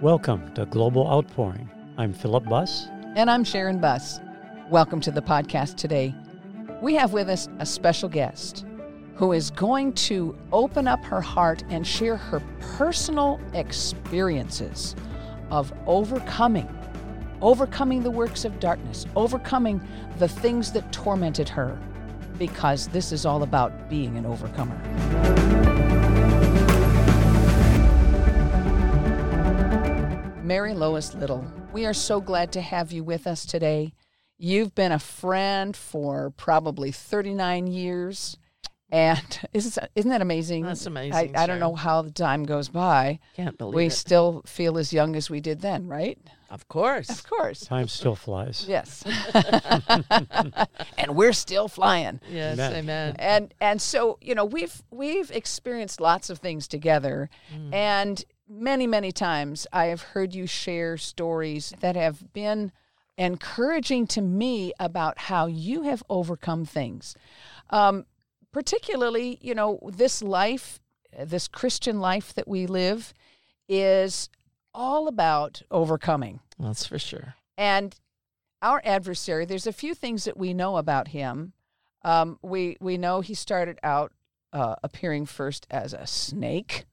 Welcome to Global Outpouring. I'm Philip Buss. And I'm Sharon Buss. Welcome to the podcast today. We have with us a special guest who is going to open up her heart and share her personal experiences of overcoming, overcoming the works of darkness, overcoming the things that tormented her, because this is all about being an overcomer. Marylois Little, we are so glad to have you with us today. You've been a friend for probably 39 years. And isn't, isn't that amazing? That's amazing. I, I don't know how the time goes by. Can't believe we it. still feel as young as we did then, right? Of course. Of course. Time still flies. Yes. and we're still flying. Yes, Amen. amen. And and so, you know, we've we've experienced lots of things together Mm. and many many times I have heard you share stories that have been encouraging to me about how you have overcome things. Um, particularly, you know, this life, this Christian life that we live is all about overcoming. That's for sure. And our adversary, there's a few things that we know about him. Um, we we know he started out uh, appearing first as a snake.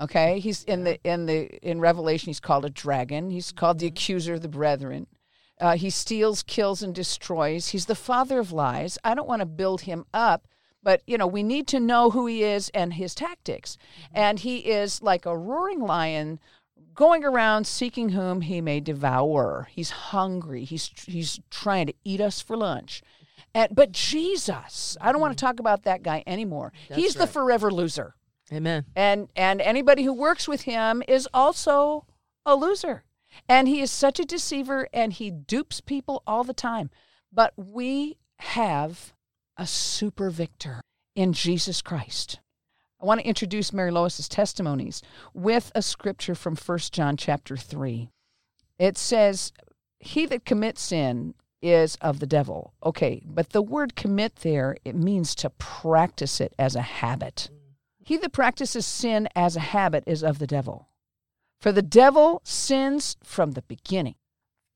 Okay, he's in the in the in Revelation. He's called a dragon. He's called the accuser of the brethren. Uh, he steals, kills, and destroys. He's the father of lies. I don't want to build him up, but you know we need to know who he is and his tactics. Mm-hmm. And he is like a roaring lion going around seeking whom he may devour. He's hungry. He's he's trying to eat us for lunch. And but Jesus, I don't want to mm-hmm. talk about that guy anymore. That's He's the forever loser. Amen. And and anybody who works with him is also a loser. And he is such a deceiver and he dupes people all the time. But we have a super victor in Jesus Christ. I want to introduce Marylois's testimonies with a scripture from 1 John chapter 3. It says, He that commits sin is of the devil. Okay, but the word commit there, it means to practice it as a habit. He that practices sin as a habit is of the devil. For the devil sins from the beginning.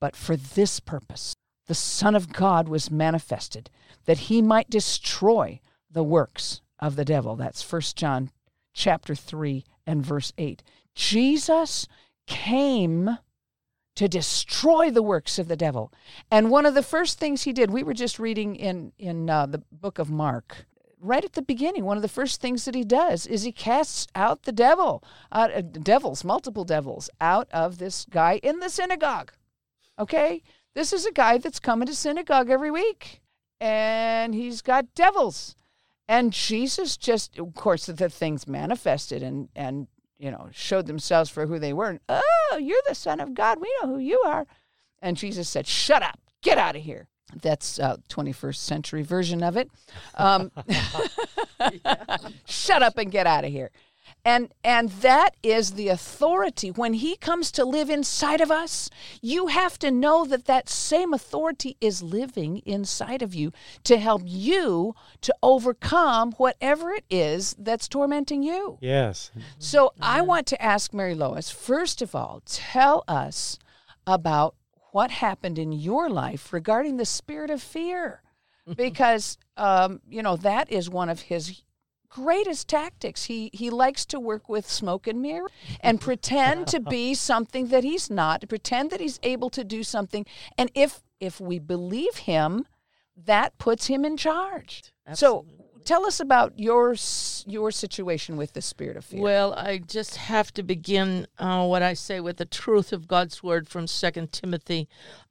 But for this purpose, the Son of God was manifested, that he might destroy the works of the devil. That's 1 John chapter 3 and verse 8. Jesus came to destroy the works of the devil. And one of the first things he did, we were just reading in, in uh, the book of Mark, right at the beginning, one of the first things that he does is he casts out the devil, uh, devils, multiple devils, out of this guy in the synagogue. Okay? This is a guy that's coming to synagogue every week, and he's got devils. And Jesus just, of course, the things manifested and, and you know, showed themselves for who they were. And, oh, you're the Son of God. We know who you are. And Jesus said, Shut up, get out of here. That's uh, 21st century version of it. Um, Shut up and get out of here. And and that is the authority when he comes to live inside of us. You have to know that that same authority is living inside of you to help you to overcome whatever it is that's tormenting you. Yes. So I want to ask Marylois, first of all, tell us about what happened in your life regarding the spirit of fear. Because, um, you know, that is one of his greatest tactics. He, he likes to work with smoke and mirror and pretend to be something that he's not, pretend that he's able to do something. And if, if we believe him, that puts him in charge. So tell us about your your situation with the spirit of fear. Well, I just have to begin uh, what I say with the truth of God's word from Second Timothy,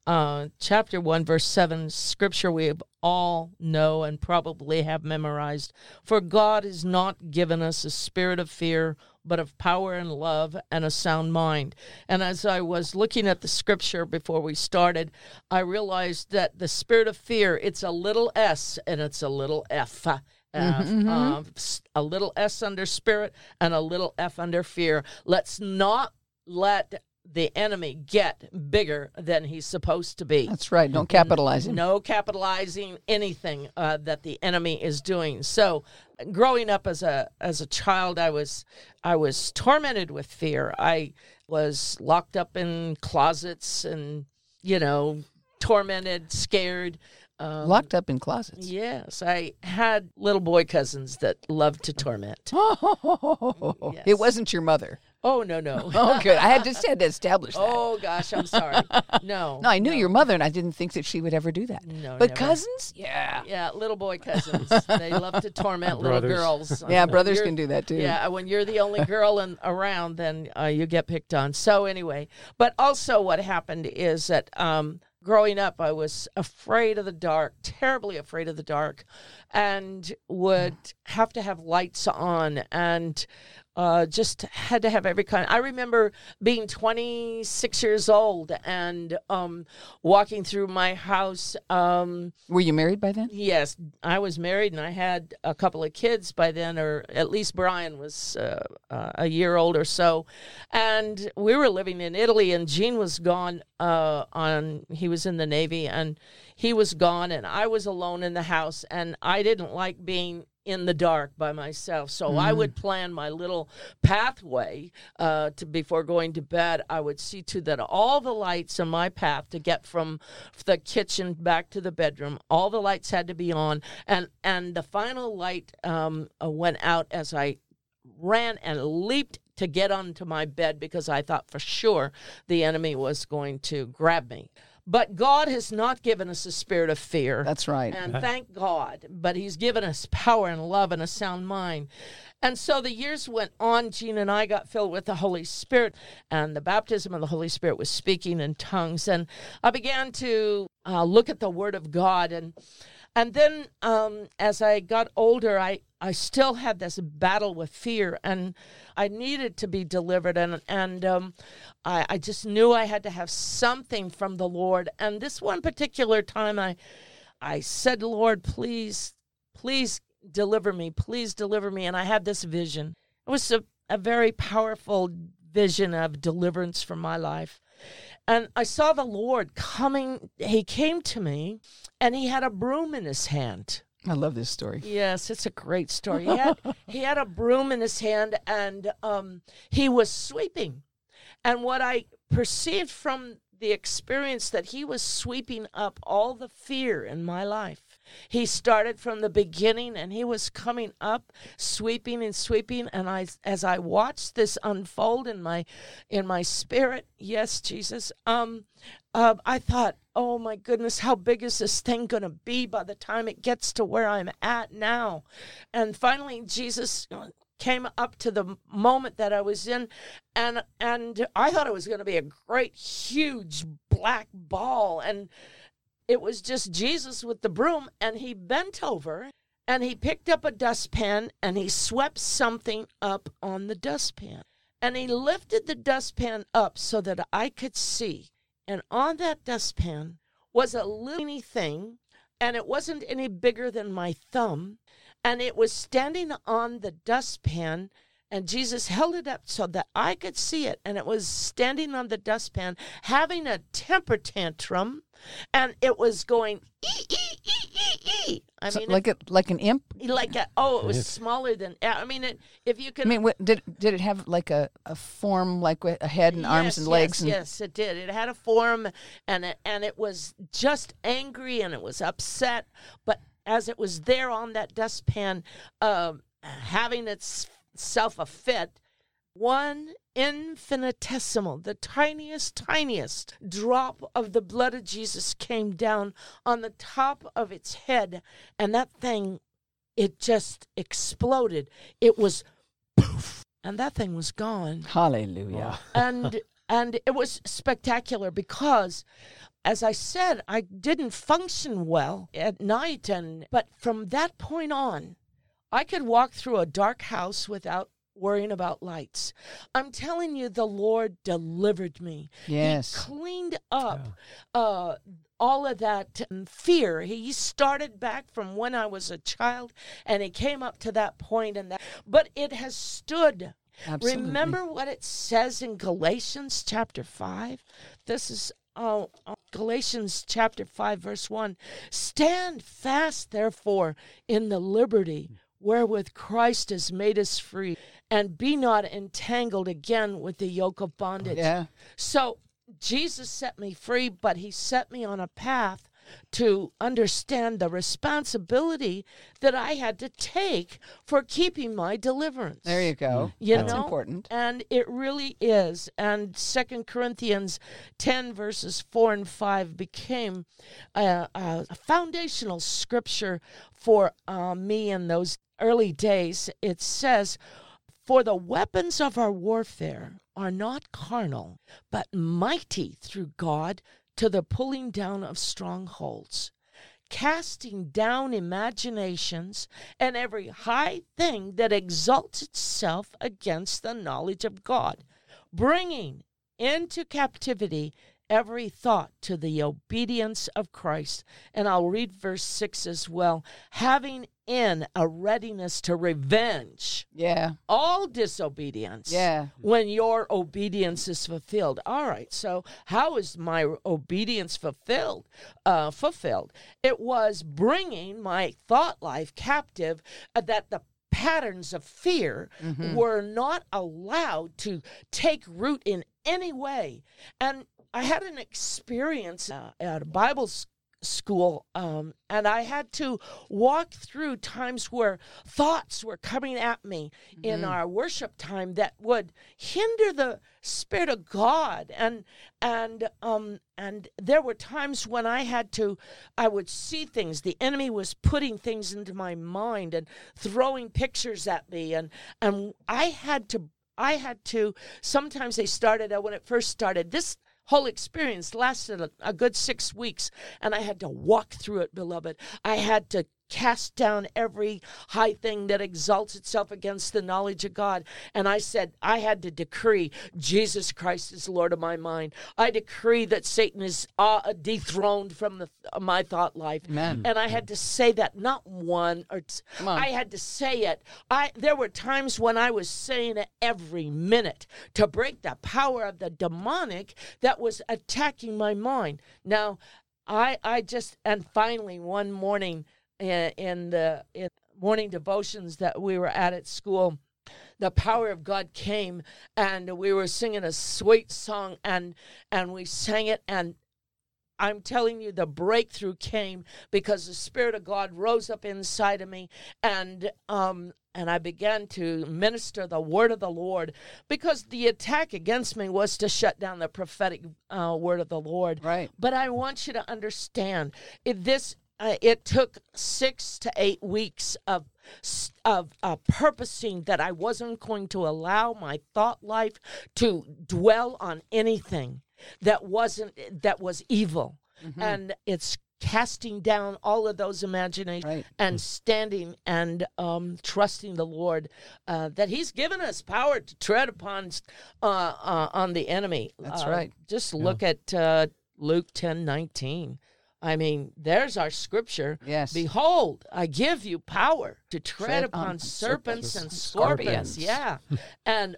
uh, chapter one, verse seven. Scripture we all know and probably have memorized. For God has not given us a spirit of fear, but of power and love and a sound mind. And as I was looking at the scripture before we started, I realized that the spirit of fear it's a little s and it's a little f. Uh, uh, s- a little S under spirit and a little F under fear. Let's not let the enemy get bigger than he's supposed to be. That's right. Don't capitalize him. No capitalizing anything uh, that the enemy is doing. So, growing up as a as a child, I was I was tormented with fear. I was locked up in closets and you know tormented, scared. Um, Locked up in closets. Yes, I had little boy cousins that loved to torment. Yes. It wasn't your mother. Oh no no. Oh, good. I had just had to establish that. oh gosh, I'm sorry. No. no, I knew your mother, and I didn't think that she would ever do that. No, but never. cousins, yeah, Yeah, little boy cousins. they love to torment little girls. yeah, brothers can do that too. Yeah, when you're the only girl in, around, then uh, you get picked on. So anyway, but also what happened is that um, growing up, I was afraid of the dark, terribly afraid of the dark, and would have to have lights on and. Uh, just had to have every kind. I remember being 26 years old and um, walking through my house. Um, Were you married by then? Yes, I was married and I had a couple of kids by then, or at least Brian was uh, uh, a year old or so. And we were living in Italy, and Gene was gone. Uh, on he was in the Navy, and he was gone, and I was alone in the house, and I didn't like being in the dark by myself. So I would plan my little pathway uh, to before going to bed. I would see to that all the lights in my path to get from the kitchen back to the bedroom, all the lights had to be on, and and the final light um, uh, went out as I ran and leaped to get onto my bed because I thought for sure the enemy was going to grab me. But God has not given us a spirit of fear. That's right. And thank God. But He's given us power and love and a sound mind. And so the years went on. Gene and I got filled with the Holy Spirit, and the baptism of the Holy Spirit was speaking in tongues. And I began to uh, look at the Word of God. And and then um, as I got older, I, I still had this battle with fear, and I needed to be delivered. And and um, I, I just knew I had to have something from the Lord. And this one particular time, I I said, Lord, please, please deliver me. Please deliver me. And I had this vision. It was a, a very powerful vision of deliverance from my life. And I saw the Lord coming. He came to me and he had a broom in his hand. I love this story. Yes, it's a great story. He had, he had a broom in his hand and um, he was sweeping. And what I perceived from the experience that he was sweeping up all the fear in my life. He started from the beginning and he was coming up, sweeping and sweeping. And I, as I watched this unfold in my, in my spirit, yes, Jesus, um, uh, I thought, oh my goodness, how big is this thing going to be by the time it gets to where I'm at now? And finally, Jesus uh, came up to the moment that I was in, and and I thought it was going to be a great, huge black ball, and it was just Jesus with the broom, and he bent over and he picked up a dustpan and he swept something up on the dustpan. And he lifted the dustpan up so that I could see. And on that dustpan was a little thing, and it wasn't any bigger than my thumb. And it was standing on the dustpan, and Jesus held it up so that I could see it. And it was standing on the dustpan, having a temper tantrum, and it was going ee ee ee ee ee. I So, mean, like a like an imp. it, like a, oh, it was Yes. smaller than. I mean, it, if you could I can mean, what, did did it have like a, a form like with a head and arms Yes, and legs? Yes, and, yes, it did. It had a form, and it, and it was just angry, and it was upset. But as it was there on that dustpan, um, having itself a fit, one infinitesimal, the tiniest, tiniest drop of the blood of Jesus came down on the top of its head, and that thing, it just exploded. It was poof, and that thing was gone Hallelujah. and and it was spectacular because as i said i didn't function well at night and but from that point on i could walk through a dark house without worrying about lights i'm telling you the lord delivered me Yes. he cleaned up uh, all of that um, fear. He started back from when I was a child, and he came up to that point, and that. But it has stood Absolutely. Remember what it says in Galatians chapter 5? This is oh, uh, Galatians chapter 5, verse 1. Stand fast, therefore, in the liberty wherewith Christ has made us free, and be not entangled again with the yoke of bondage. Yeah. So Jesus set me free, but he set me on a path to understand the responsibility that I had to take for keeping my deliverance. There you go. You That's know? important. And it really is. And Second Corinthians 10, verses 4 and 5 became a, a foundational scripture for uh, me in those early days. It says, For the weapons of our warfare are not carnal, but mighty through God to the pulling down of strongholds casting down imaginations and every high thing that exalts itself against the knowledge of God, bringing into captivity every thought to the obedience of Christ. And I'll read verse 6 as well. Having in a readiness to revenge Yeah. all disobedience Yeah. when your obedience is fulfilled. All right, so how is my obedience fulfilled? Uh, fulfilled. It was bringing my thought life captive uh, that the patterns of fear were not allowed to take root in any way. And I had an experience uh, at a Bible school um, and i had to walk through times where thoughts were coming at me in our worship time that would hinder the spirit of god. And and um and there were times when i had to i would see things. The enemy was putting things into my mind and throwing pictures at me. And and i had to i had to sometimes they started when it first started this whole experience lasted a, a good six weeks, and I had to walk through it, beloved. I had to cast down every high thing that exalts itself against the knowledge of God. And I said, I had to decree Jesus Christ is Lord of my mind. I decree that Satan is uh, dethroned from the, my thought life. Amen. And I had to say that not one or t- on. I had to say it. I there were times when I was saying it every minute to break the power of the demonic that was attacking my mind. Now, I I just and finally one morning in, in the in morning devotions that we were at at school the power of God came and we were singing a sweet song and and we sang it and I'm telling you, the breakthrough came because the Spirit of God rose up inside of me, and um, and I began to minister the word of the Lord because the attack against me was to shut down the prophetic uh, word of the Lord. Right. But I want you to understand this. Uh, it took six to eight weeks of of uh, purposing that I wasn't going to allow my thought life to dwell on anything that wasn't that was evil, and it's casting down all of those imaginations Right. and standing and um, trusting the Lord uh, that He's given us power to tread upon uh, uh, on the enemy. That's Uh, right. Just look at uh, Luke ten nineteen. I mean, there's our scripture. Yes. Behold, I give you power to tread, Tread upon serpents, serpents and scorpions. scorpions. Yeah. and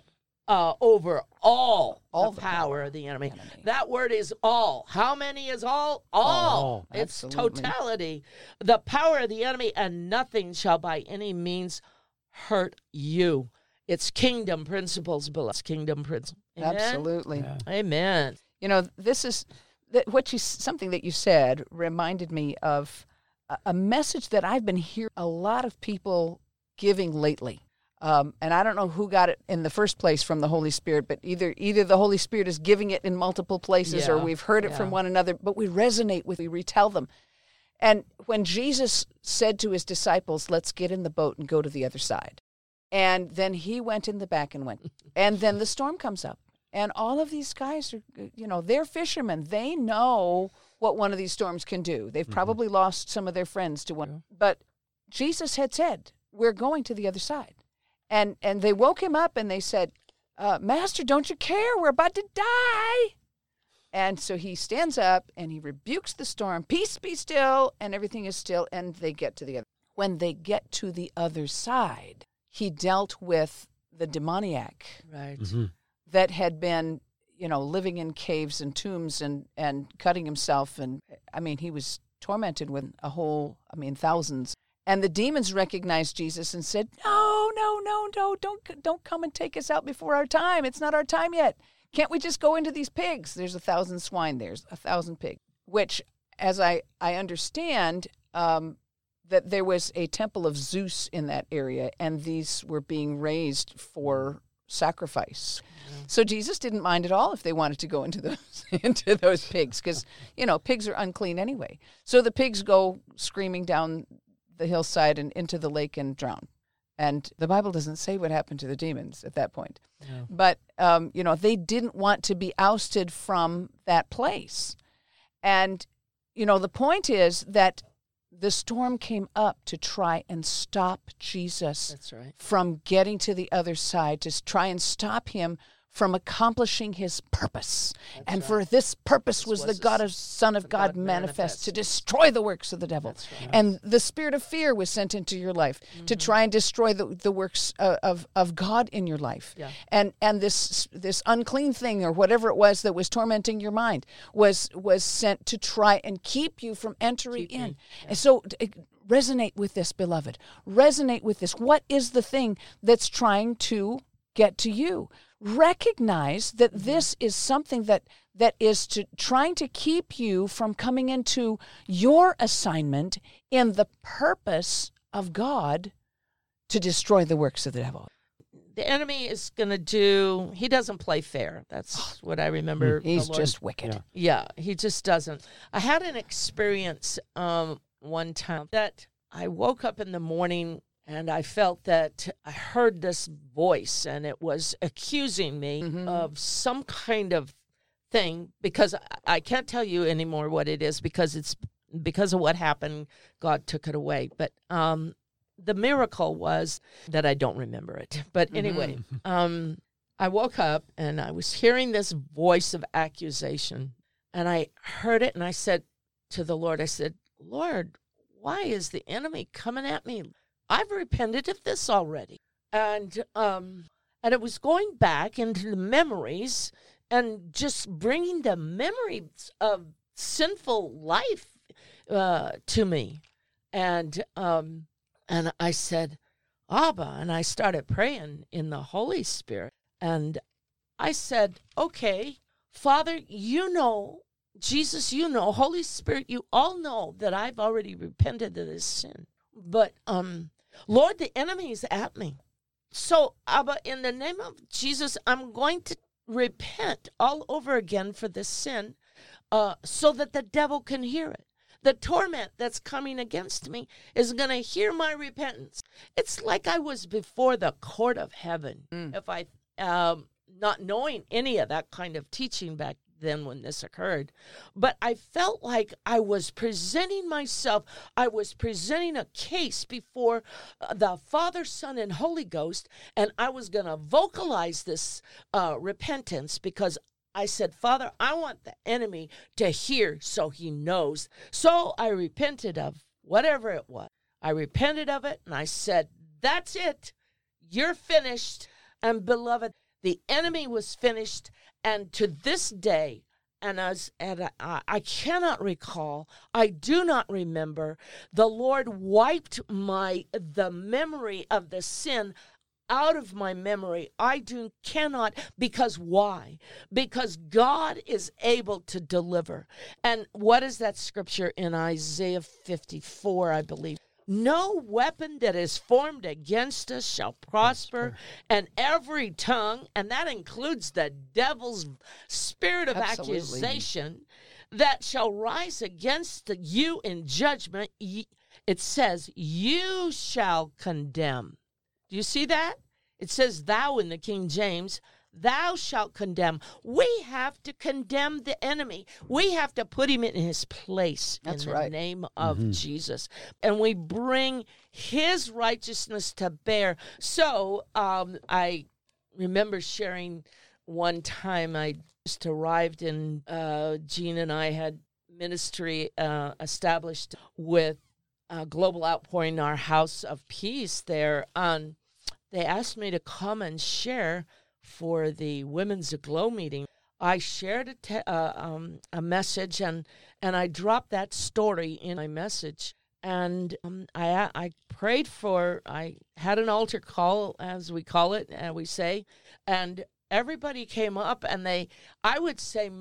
uh, over all, All the the power of the enemy. enemy. That word is all. How many is all? All. All. It's Absolutely. totality. The power of the enemy, and nothing shall by any means hurt you. It's kingdom principles, beloved. It's kingdom principles. Absolutely. Yeah. Amen. You know, this is that what you something that you said reminded me of a, a message that I've been hearing a lot of people giving lately. Um, and I don't know who got it in the first place from the Holy Spirit, but either either the Holy Spirit is giving it in multiple places, or we've heard it from one another. But we resonate with, we retell them. And when Jesus said to his disciples, "Let's get in the boat and go to the other side," and then he went in the back and went, and then the storm comes up, and all of these guys are, you know, they're fishermen. They know what one of these storms can do. They've probably lost some of their friends to one, but Jesus had said, "We're going to the other side," and and they woke him up and they said, uh, "Master, don't you care? We're about to die." And so he stands up and he rebukes the storm, peace be still, and everything is still, and they get to the other. When they get to the other side, he dealt with the demoniac Right. Mhm. That had been, you know, living in caves and tombs and and cutting himself and I mean he was tormented with a whole I mean thousands. And the demons recognized Jesus and said, "No, no, no, no! Don't don't come and take us out before our time. It's not our time yet. Can't we just go into these pigs? There's a thousand swine. There's a thousand pigs. Which, as I I understand, um, that there was a temple of Zeus in that area, and these were being raised for sacrifice. So Jesus didn't mind at all if they wanted to go into those into those pigs, because you know pigs are unclean anyway. So the pigs go screaming down the hillside and into the lake and drown. And the Bible doesn't say what happened to the demons at that point. No. But um, you know they didn't want to be ousted from that place. And you know the point is that the storm came up to try and stop Jesus right. from getting to the other side to try and stop him from accomplishing his purpose. and right. for this purpose This was, was the God of Son of God, God manifest, manifest. to destroy the works of the devil. Right. And the spirit of fear was sent into your life to mm-hmm. try and destroy the, the works of, of, of God in your life. Yeah. And and this this unclean thing or whatever it was that was tormenting your mind was was sent to try and keep you from entering Keep in. me, And so resonate with this, beloved. Resonate with this. What is the thing that's trying to get to you? Recognize that Mm-hmm. this is something that that is to trying to keep you from coming into your assignment in the purpose of God to destroy the works of the devil. The enemy is going to do, he doesn't play fair. That's what I remember. the He's Lord just wicked. Yeah. Yeah, he just doesn't. I had an experience um, one time that I woke up in the morning and I felt that I heard this voice and it was accusing me Mhm. of some kind of thing because I, I can't tell you anymore what it is because it's because of what happened. God took it away. But um, the miracle was that I don't remember it. But anyway, um, I woke up and I was hearing this voice of accusation. And I heard it and I said to the Lord, I said, Lord, why is the enemy coming at me? I've repented of this already. And um, and it was going back into the memories and just bringing the memories of sinful life uh, to me. And um, and I said, Abba, and I started praying in the Holy Spirit. And I said, Okay, Father, you know, Jesus, you know, Holy Spirit, you all know that I've already repented of this sin. But um, Lord, the enemy is at me. So, Abba, in the name of Jesus, I'm going to repent all over again for this sin uh, so that the devil can hear it. The torment that's coming against me is going to hear my repentance. It's like I was before the court of heaven. Mm. If I, um, not knowing any of that kind of teaching back then when this occurred, but I felt like I was presenting myself, I was presenting a case before uh, the Father, Son, and Holy Ghost, and I was going to vocalize this uh, repentance because I said, Father, I want the enemy to hear so he knows. So I repented of whatever it was. I repented of it and I said, That's it. You're finished. And beloved, the enemy was finished. And to this day, and as and I, I cannot recall, I do not remember, the Lord wiped my the memory of the sin out of my memory. I do cannot because why? Because God is able to deliver. And what is that scripture in Isaiah 54, I believe? No weapon that is formed against us shall prosper, and every tongue, and that includes the devil's spirit of Absolutely. accusation, that shall rise against you in judgment, it says, you shall condemn. Do you see that? It says thou in the King James, thou shalt condemn. We have to condemn the enemy. We have to put him in his place That's in the right. name of Jesus. And we bring his righteousness to bear. So um, I remember sharing one time I just arrived in, uh, Gene and I had ministry uh, established with uh, Global Outpouring, our House of Peace there on they asked me to come and share for the Women's Aglow meeting. I shared a, te- uh, um, a message and, and I dropped that story in my message. And um, I, I prayed for, I had an altar call, as we call it, and we say, and everybody came up and they, I would say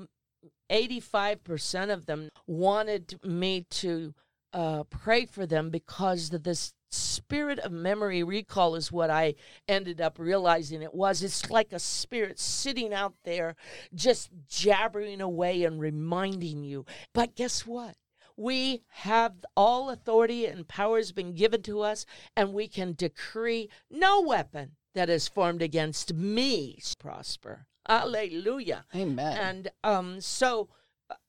85% of them wanted me to uh, pray for them because of this spirit of memory recall is what I ended up realizing it was. It's like a spirit sitting out there just jabbering away and reminding you. But guess what? We have all authority and power has been given to us, and we can decree no weapon that is formed against me prosper. Hallelujah. Amen. And um, so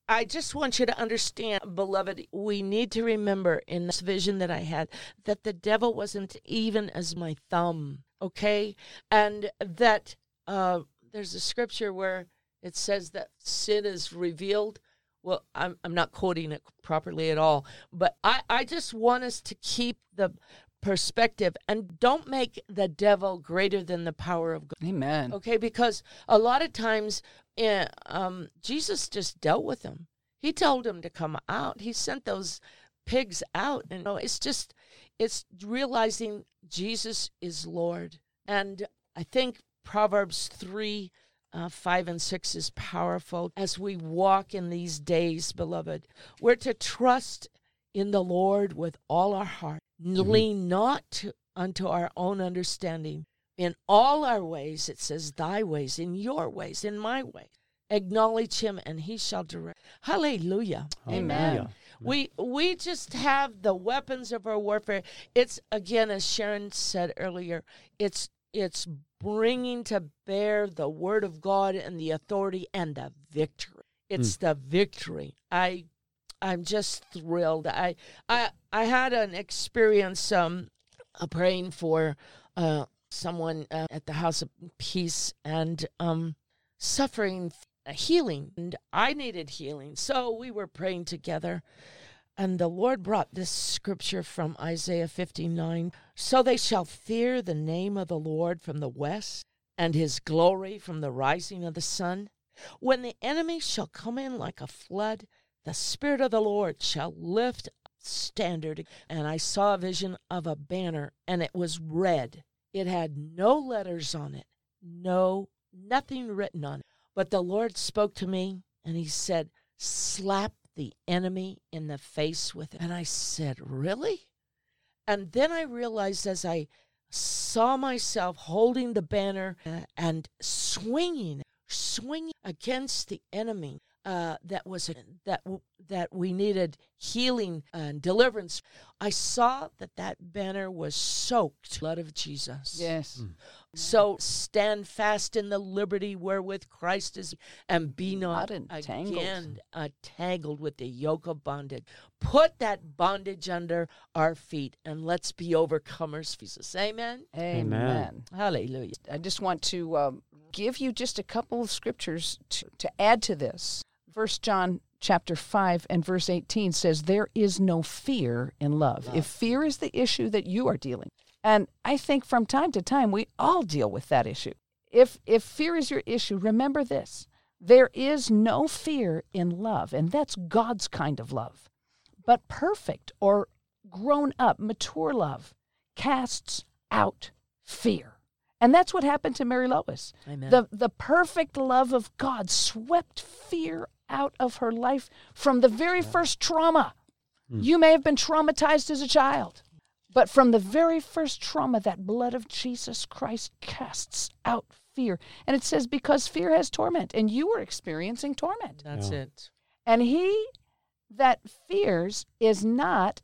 I just want you to understand, beloved, we need to remember in this vision that I had that the devil wasn't even as my thumb, okay? And that uh, there's a scripture where it says that sin is revealed. Well, I'm, I'm not quoting it properly at all, but I, I just want us to keep the perspective and don't make the devil greater than the power of God. Amen. Okay, because a lot of times eh, um, Jesus just dealt with him. He told him to come out. He sent those pigs out, and you know, it's just it's realizing Jesus is Lord. And I think Proverbs three. Uh, 5 and 6 is powerful as we walk in these days, beloved. We're to trust in the Lord with all our heart, lean not to, unto our own understanding. In all our ways, it says, Thy ways, in your ways, in my ways. Acknowledge Him, and He shall direct. Hallelujah. Amen. Hallelujah. We we just have the weapons of our warfare. It's again, as Sharon said earlier, it's it's bringing to bear the word of God and the authority and the victory. It's the victory. I I'm just thrilled. I I I had an experience um uh, praying for uh someone uh, at the House of Peace and um suffering healing and I needed healing. So we were praying together and the Lord brought this scripture from Isaiah 59 So they shall fear the name of the Lord from the west, and his glory from the rising of the sun. When the enemy shall come in like a flood, the Spirit of the Lord shall lift standard. And I saw a vision of a banner, and it was red. It had no letters on it, no, nothing written on it. But the Lord spoke to me, and he said, Slap the enemy in the face with it. And I said, Really? And then I realized as I saw myself holding the banner uh, and swinging, swinging against the enemy uh, that was a, that that we needed healing and deliverance. I saw that that banner was soaked blood of Jesus. Yes. So stand fast in the liberty wherewith Christ is, and be not, Not entangled. again entangled with the yoke of bondage. Put that bondage under our feet, and let's be overcomers. Jesus, Amen. Amen. Hallelujah. I just want to um, give you just a couple of scriptures to, to add to this. First John chapter 5 and verse 18 says there is no fear in love. If fear is the issue that you are dealing. And I think from time to time we all deal with that issue. If if fear is your issue, remember this. There is no fear in love, and that's God's kind of love. But perfect or grown up, mature love casts out fear. And that's what happened to Marylois. Amen. The, the perfect love of God swept fear out of her life from the very first trauma. Hmm. You may have been traumatized as a child, but from the very first trauma, that blood of Jesus Christ casts out fear. And it says, because fear has torment, and you were experiencing torment. That's Yeah. it. And he that fears is not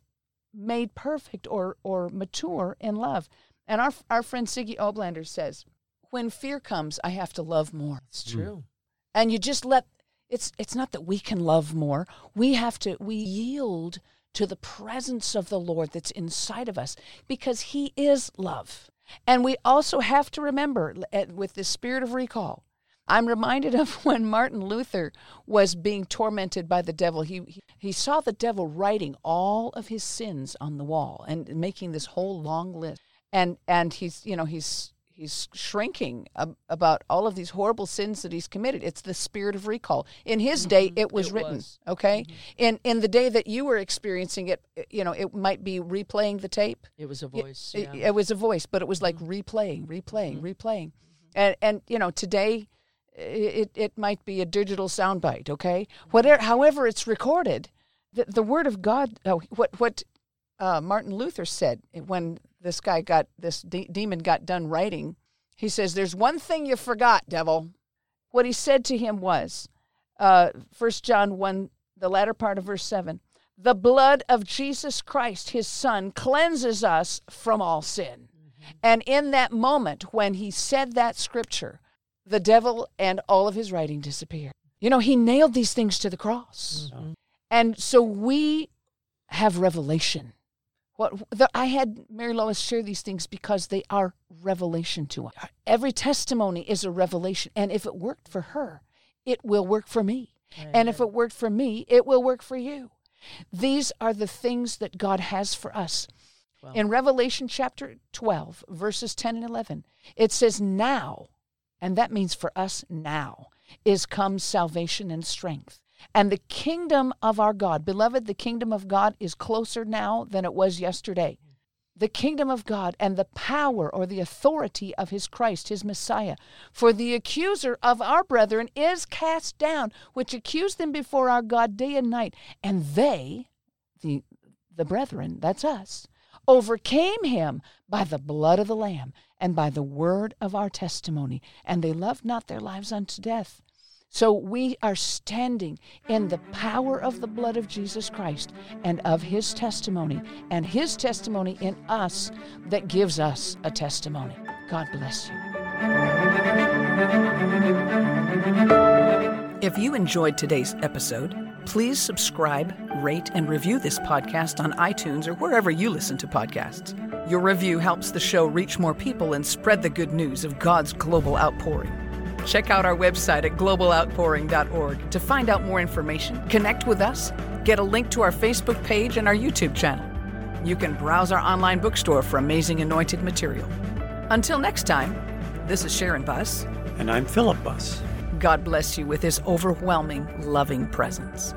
made perfect or, or mature in love. And our, our friend Siggy Oblander says, when fear comes, I have to love more. It's true. And you just let it's it's not that we can love more. We have to we yield to the presence of the Lord that's inside of us because he is love. And we also have to remember with the spirit of recall. I'm reminded of when Martin Luther was being tormented by the devil. He he saw the devil writing all of his sins on the wall and making this whole long list. and and he's you know he's he's shrinking ab- about all of these horrible sins that he's committed. It's the spirit of recall. In his day, it was It written. was. Okay, in in the day that you were experiencing it, you know, it might be replaying the tape. It was a voice. It, yeah. Mm-hmm. it was a voice, but it was like replaying, replaying, replaying, and and you know today, it it might be a digital soundbite. Okay, Mm-hmm. whatever, however it's recorded, the the word of God. Oh, what what uh, Martin Luther said when this guy got this de- demon got done writing, he says, "There's one thing you forgot, devil." What he said to him was, uh, First John one, the latter part of verse seven. The blood of Jesus Christ, his son, cleanses us from all sin. And in that moment, when he said that scripture, the devil and all of his writing disappeared. You know, he nailed these things to the cross. Mhm. And so we have revelation. What the, I had Marylois share these things because they are revelation to us. Every testimony is a revelation. And if it worked for her, it will work for me. And if it worked for me, it will work for you. These are the things that God has for us. Wow. In Revelation chapter 12, verses 10 and 11, it says, Now, and that means for us now, is come salvation and strength. And the kingdom of our God, beloved, the kingdom of God is closer now than it was yesterday. The kingdom of God and the power or the authority of his Christ, his Messiah. For the accuser of our brethren is cast down, which accused them before our God day and night. And they, the, the brethren, that's us, overcame him by the blood of the Lamb and by the word of our testimony. And they loved not their lives unto death. So we are standing in the power of the blood of Jesus Christ and of his testimony, and his testimony in us that gives us a testimony. God bless you. If you enjoyed today's episode, please subscribe, rate, and review this podcast on iTunes or wherever you listen to podcasts. Your review helps the show reach more people and spread the good news of God's global outpouring. Check out our website at globaloutpouring.org to find out more information, connect with us, get a link to our Facebook page and our YouTube channel. You can browse our online bookstore for amazing anointed material. Until next time, this is Sharon Buss. And I'm Philip Buss. God bless you with his overwhelming, loving presence.